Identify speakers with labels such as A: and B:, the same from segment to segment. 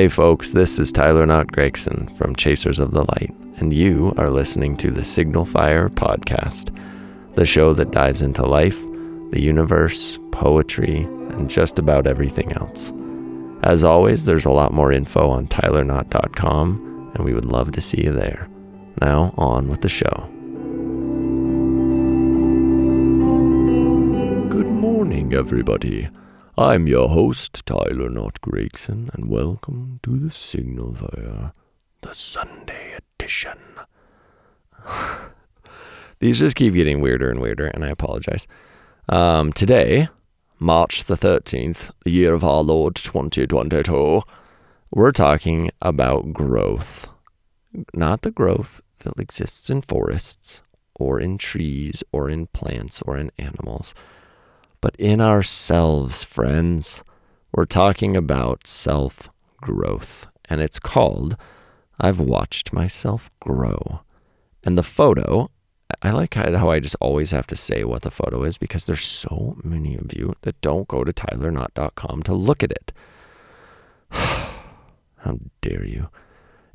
A: Hey folks, this is Tyler Knott Gregson from Chasers of the Light, and you are listening to the Signal Fire Podcast, the show that dives into life, the universe, poetry, and just about everything else. As always, there's a lot more info on tylerknott.com, and we would love to see you there. Now, on with the show. Good morning, everybody. I'm your host, Tyler Knott Gregson, and welcome to the Signal Fire, the Sunday edition. These just keep getting weirder and weirder, and I apologize. Um, today, March the 13th, the year of our Lord 2022, we're talking about growth. Not the growth that exists in forests, or in trees, or in plants, or in animals but in ourselves, friends. We're talking about self growth, and it's called I've Watched Myself Grow. And the photo, I like how I just always have to say what the photo is because there's so many of you that don't go to tylerknott.com to look at it. how dare you?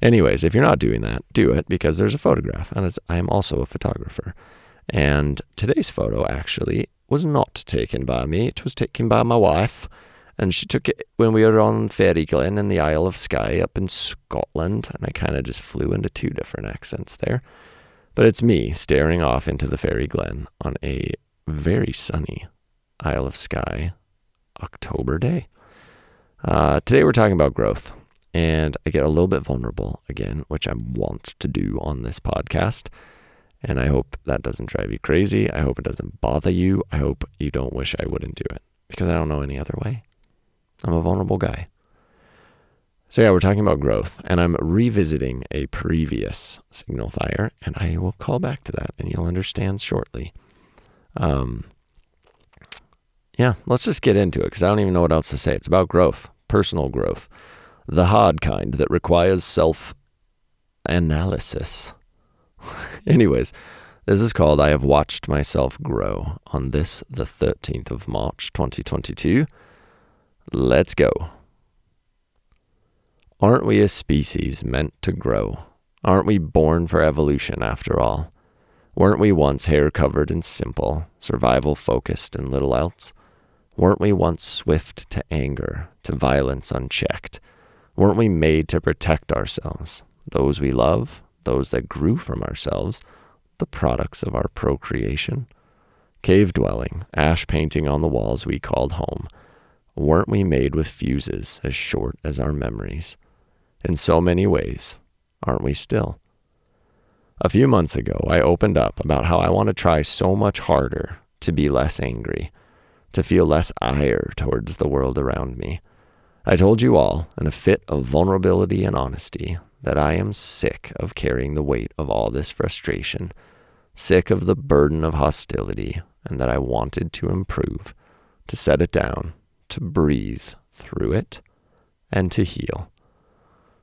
A: Anyways, if you're not doing that, do it because there's a photograph, and I am also a photographer. And today's photo actually was not taken by me. It was taken by my wife. And she took it when we were on Fairy Glen in the Isle of Skye up in Scotland. And I kind of just flew into two different accents there. But it's me staring off into the Fairy Glen on a very sunny Isle of Skye October day. Uh, today we're talking about growth. And I get a little bit vulnerable again, which I want to do on this podcast. And I hope that doesn't drive you crazy. I hope it doesn't bother you. I hope you don't wish I wouldn't do it because I don't know any other way. I'm a vulnerable guy. So, yeah, we're talking about growth, and I'm revisiting a previous signal fire, and I will call back to that, and you'll understand shortly. Um, yeah, let's just get into it because I don't even know what else to say. It's about growth, personal growth, the hard kind that requires self analysis. Anyways, this is called I Have Watched Myself Grow on this, the 13th of March, 2022. Let's go. Aren't we a species meant to grow? Aren't we born for evolution after all? Weren't we once hair covered and simple, survival focused and little else? Weren't we once swift to anger, to violence unchecked? Weren't we made to protect ourselves, those we love, those that grew from ourselves, the products of our procreation. Cave dwelling, ash painting on the walls we called home. Weren't we made with fuses as short as our memories? In so many ways, aren't we still? A few months ago, I opened up about how I want to try so much harder to be less angry, to feel less ire towards the world around me. I told you all, in a fit of vulnerability and honesty, that I am sick of carrying the weight of all this frustration, sick of the burden of hostility, and that I wanted to improve, to set it down, to breathe through it, and to heal.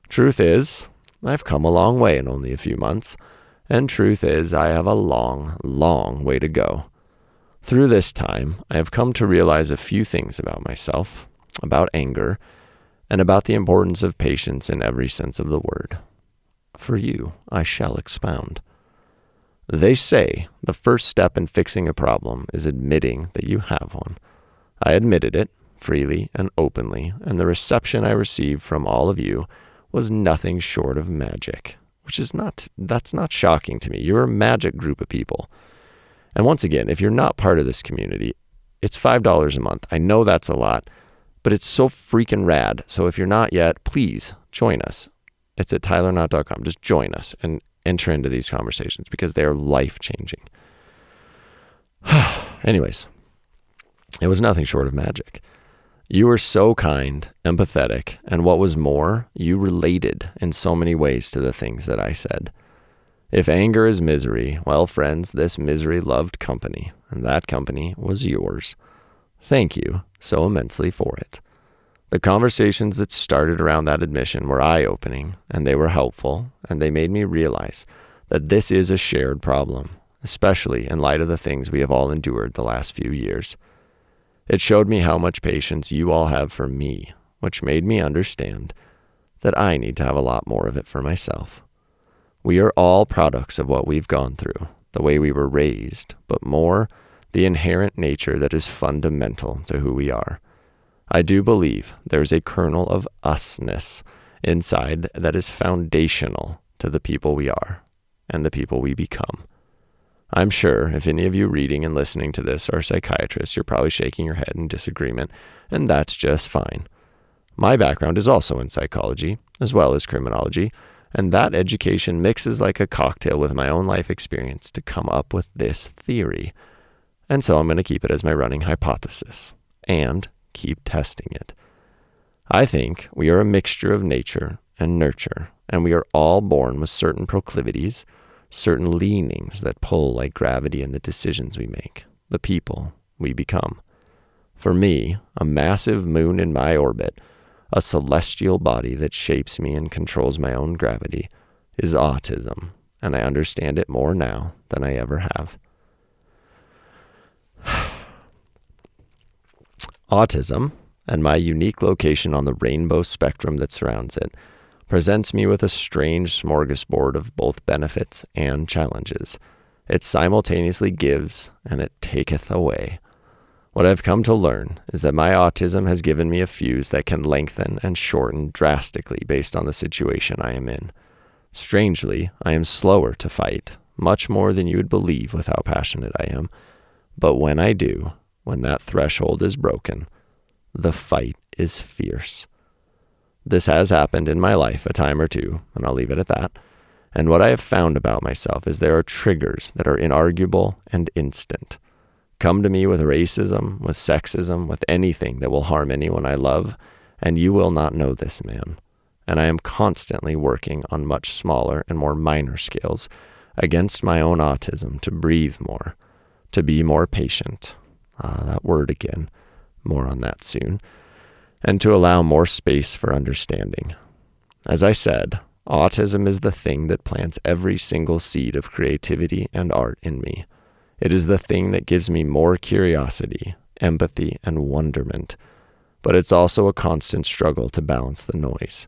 A: Truth is, I've come a long way in only a few months, and truth is, I have a long, long way to go. Through this time, I have come to realize a few things about myself, about anger, and about the importance of patience in every sense of the word. For you, I shall expound. They say the first step in fixing a problem is admitting that you have one. I admitted it freely and openly, and the reception I received from all of you was nothing short of magic, which is not, that's not shocking to me. You're a magic group of people. And once again, if you're not part of this community, it's $5 a month. I know that's a lot, but it's so freaking rad. So if you're not yet, please join us. It's at tylerknott.com. Just join us and enter into these conversations because they are life changing. Anyways, it was nothing short of magic. You were so kind, empathetic, and what was more, you related in so many ways to the things that I said. If anger is misery, well, friends, this misery loved company, and that company was yours. Thank you so immensely for it. The conversations that started around that admission were eye opening, and they were helpful, and they made me realize that this is a shared problem, especially in light of the things we have all endured the last few years. It showed me how much patience you all have for me, which made me understand that I need to have a lot more of it for myself. We are all products of what we've gone through, the way we were raised, but more, the inherent nature that is fundamental to who we are. I do believe there's a kernel of usness inside that is foundational to the people we are and the people we become. I'm sure if any of you reading and listening to this are psychiatrists, you're probably shaking your head in disagreement, and that's just fine. My background is also in psychology, as well as criminology, and that education mixes like a cocktail with my own life experience to come up with this theory. And so I'm going to keep it as my running hypothesis and keep testing it. I think we are a mixture of nature and nurture, and we are all born with certain proclivities certain leanings that pull like gravity in the decisions we make, the people we become. For me, a massive moon in my orbit, a celestial body that shapes me and controls my own gravity, is autism, and I understand it more now than I ever have. Autism, and my unique location on the rainbow spectrum that surrounds it, presents me with a strange smorgasbord of both benefits and challenges. It simultaneously gives and it taketh away. What I've come to learn is that my autism has given me a fuse that can lengthen and shorten drastically based on the situation I am in. Strangely, I am slower to fight, much more than you would believe with how passionate I am. But when I do, when that threshold is broken, the fight is fierce. This has happened in my life a time or two, and I'll leave it at that. And what I have found about myself is there are triggers that are inarguable and instant. Come to me with racism, with sexism, with anything that will harm anyone I love, and you will not know this man. And I am constantly working on much smaller and more minor scales against my own autism to breathe more, to be more patient. Ah, that word again. More on that soon and to allow more space for understanding. As I said, autism is the thing that plants every single seed of creativity and art in me. It is the thing that gives me more curiosity, empathy, and wonderment. But it's also a constant struggle to balance the noise,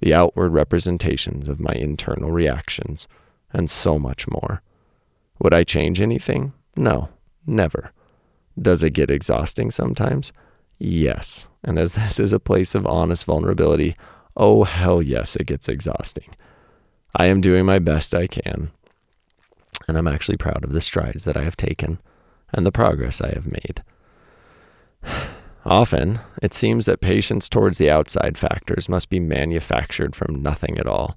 A: the outward representations of my internal reactions, and so much more. Would I change anything? No, never. Does it get exhausting sometimes? Yes. And as this is a place of honest vulnerability, oh hell yes, it gets exhausting. I am doing my best I can. And I'm actually proud of the strides that I have taken and the progress I have made. Often, it seems that patience towards the outside factors must be manufactured from nothing at all.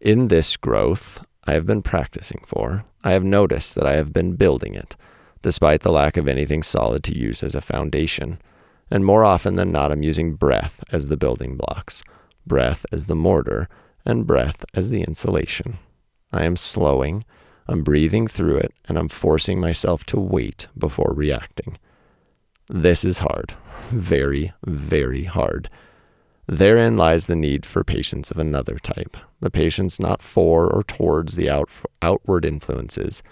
A: In this growth I have been practicing for, I have noticed that I have been building it, despite the lack of anything solid to use as a foundation and more often than not, I'm using breath as the building blocks, breath as the mortar, and breath as the insulation. I am slowing, I'm breathing through it, and I'm forcing myself to wait before reacting. This is hard, very, very hard. Therein lies the need for patience of another type, the patience not for or towards the out, outward influences,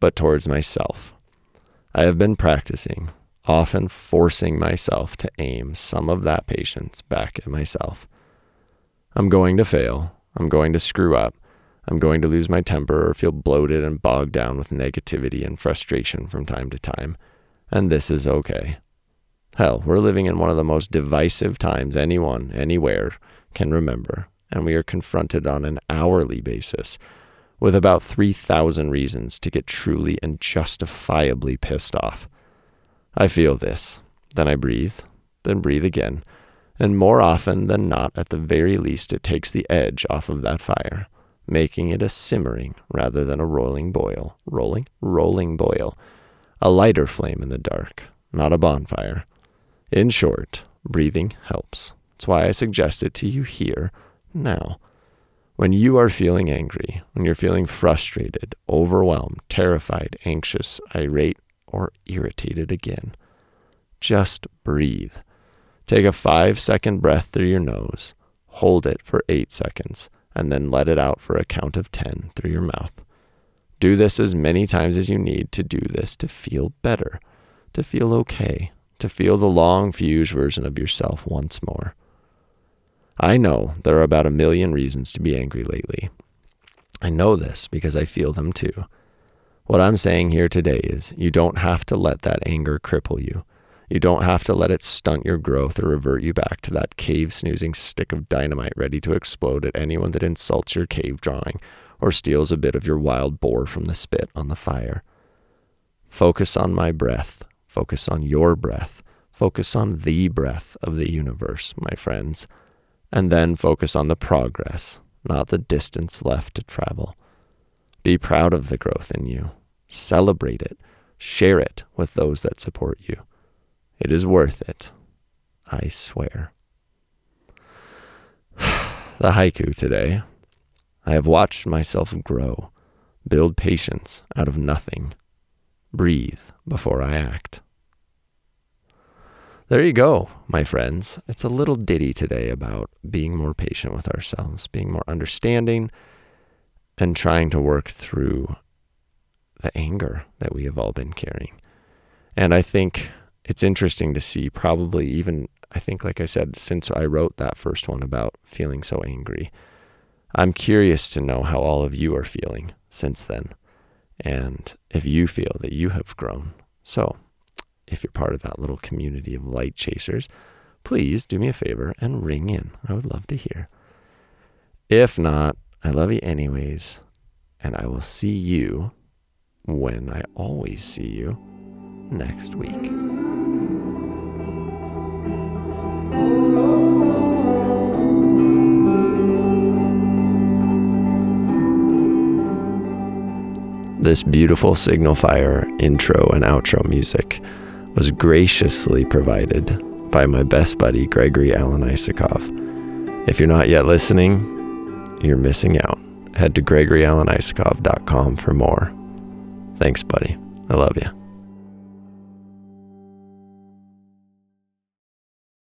A: but towards myself. I have been practicing, often forcing myself to aim some of that patience back at myself. I'm going to fail. I'm going to screw up. I'm going to lose my temper or feel bloated and bogged down with negativity and frustration from time to time. And this is okay. Hell, we're living in one of the most divisive times anyone, anywhere can remember, and we are confronted on an hourly basis with about 3,000 reasons to get truly and justifiably pissed off. I feel this. Then I breathe, then breathe again. And more often than not, at the very least, it takes the edge off of that fire, making it a simmering rather than a rolling boil. Rolling? Rolling boil. A lighter flame in the dark, not a bonfire. In short, breathing helps. That's why I suggest it to you here, now. When you are feeling angry, when you're feeling frustrated, overwhelmed, terrified, anxious, irate, or irritated again. Just breathe. Take a five second breath through your nose, hold it for eight seconds, and then let it out for a count of 10 through your mouth. Do this as many times as you need to do this to feel better, to feel okay, to feel the long fuse version of yourself once more. I know there are about a million reasons to be angry lately. I know this because I feel them too. What I'm saying here today is you don't have to let that anger cripple you. You don't have to let it stunt your growth or revert you back to that cave snoozing stick of dynamite ready to explode at anyone that insults your cave drawing or steals a bit of your wild boar from the spit on the fire. Focus on my breath. Focus on your breath. Focus on the breath of the universe, my friends. And then focus on the progress, not the distance left to travel. Be proud of the growth in you. Celebrate it. Share it with those that support you. It is worth it. I swear. the haiku today. I have watched myself grow, build patience out of nothing, breathe before I act. There you go, my friends. It's a little ditty today about being more patient with ourselves, being more understanding, and trying to work through the anger that we have all been carrying. And I think it's interesting to see, probably even, I think, like I said, since I wrote that first one about feeling so angry, I'm curious to know how all of you are feeling since then and if you feel that you have grown. So, if you're part of that little community of light chasers, please do me a favor and ring in. I would love to hear. If not, I love you anyways, and I will see you when I always see you next week. This beautiful Signal Fire intro and outro music was graciously provided by my best buddy, Gregory Alan Isakov. If you're not yet listening, you're missing out. Head to GregoryAlanIsakov.com for more. Thanks, buddy. I love you.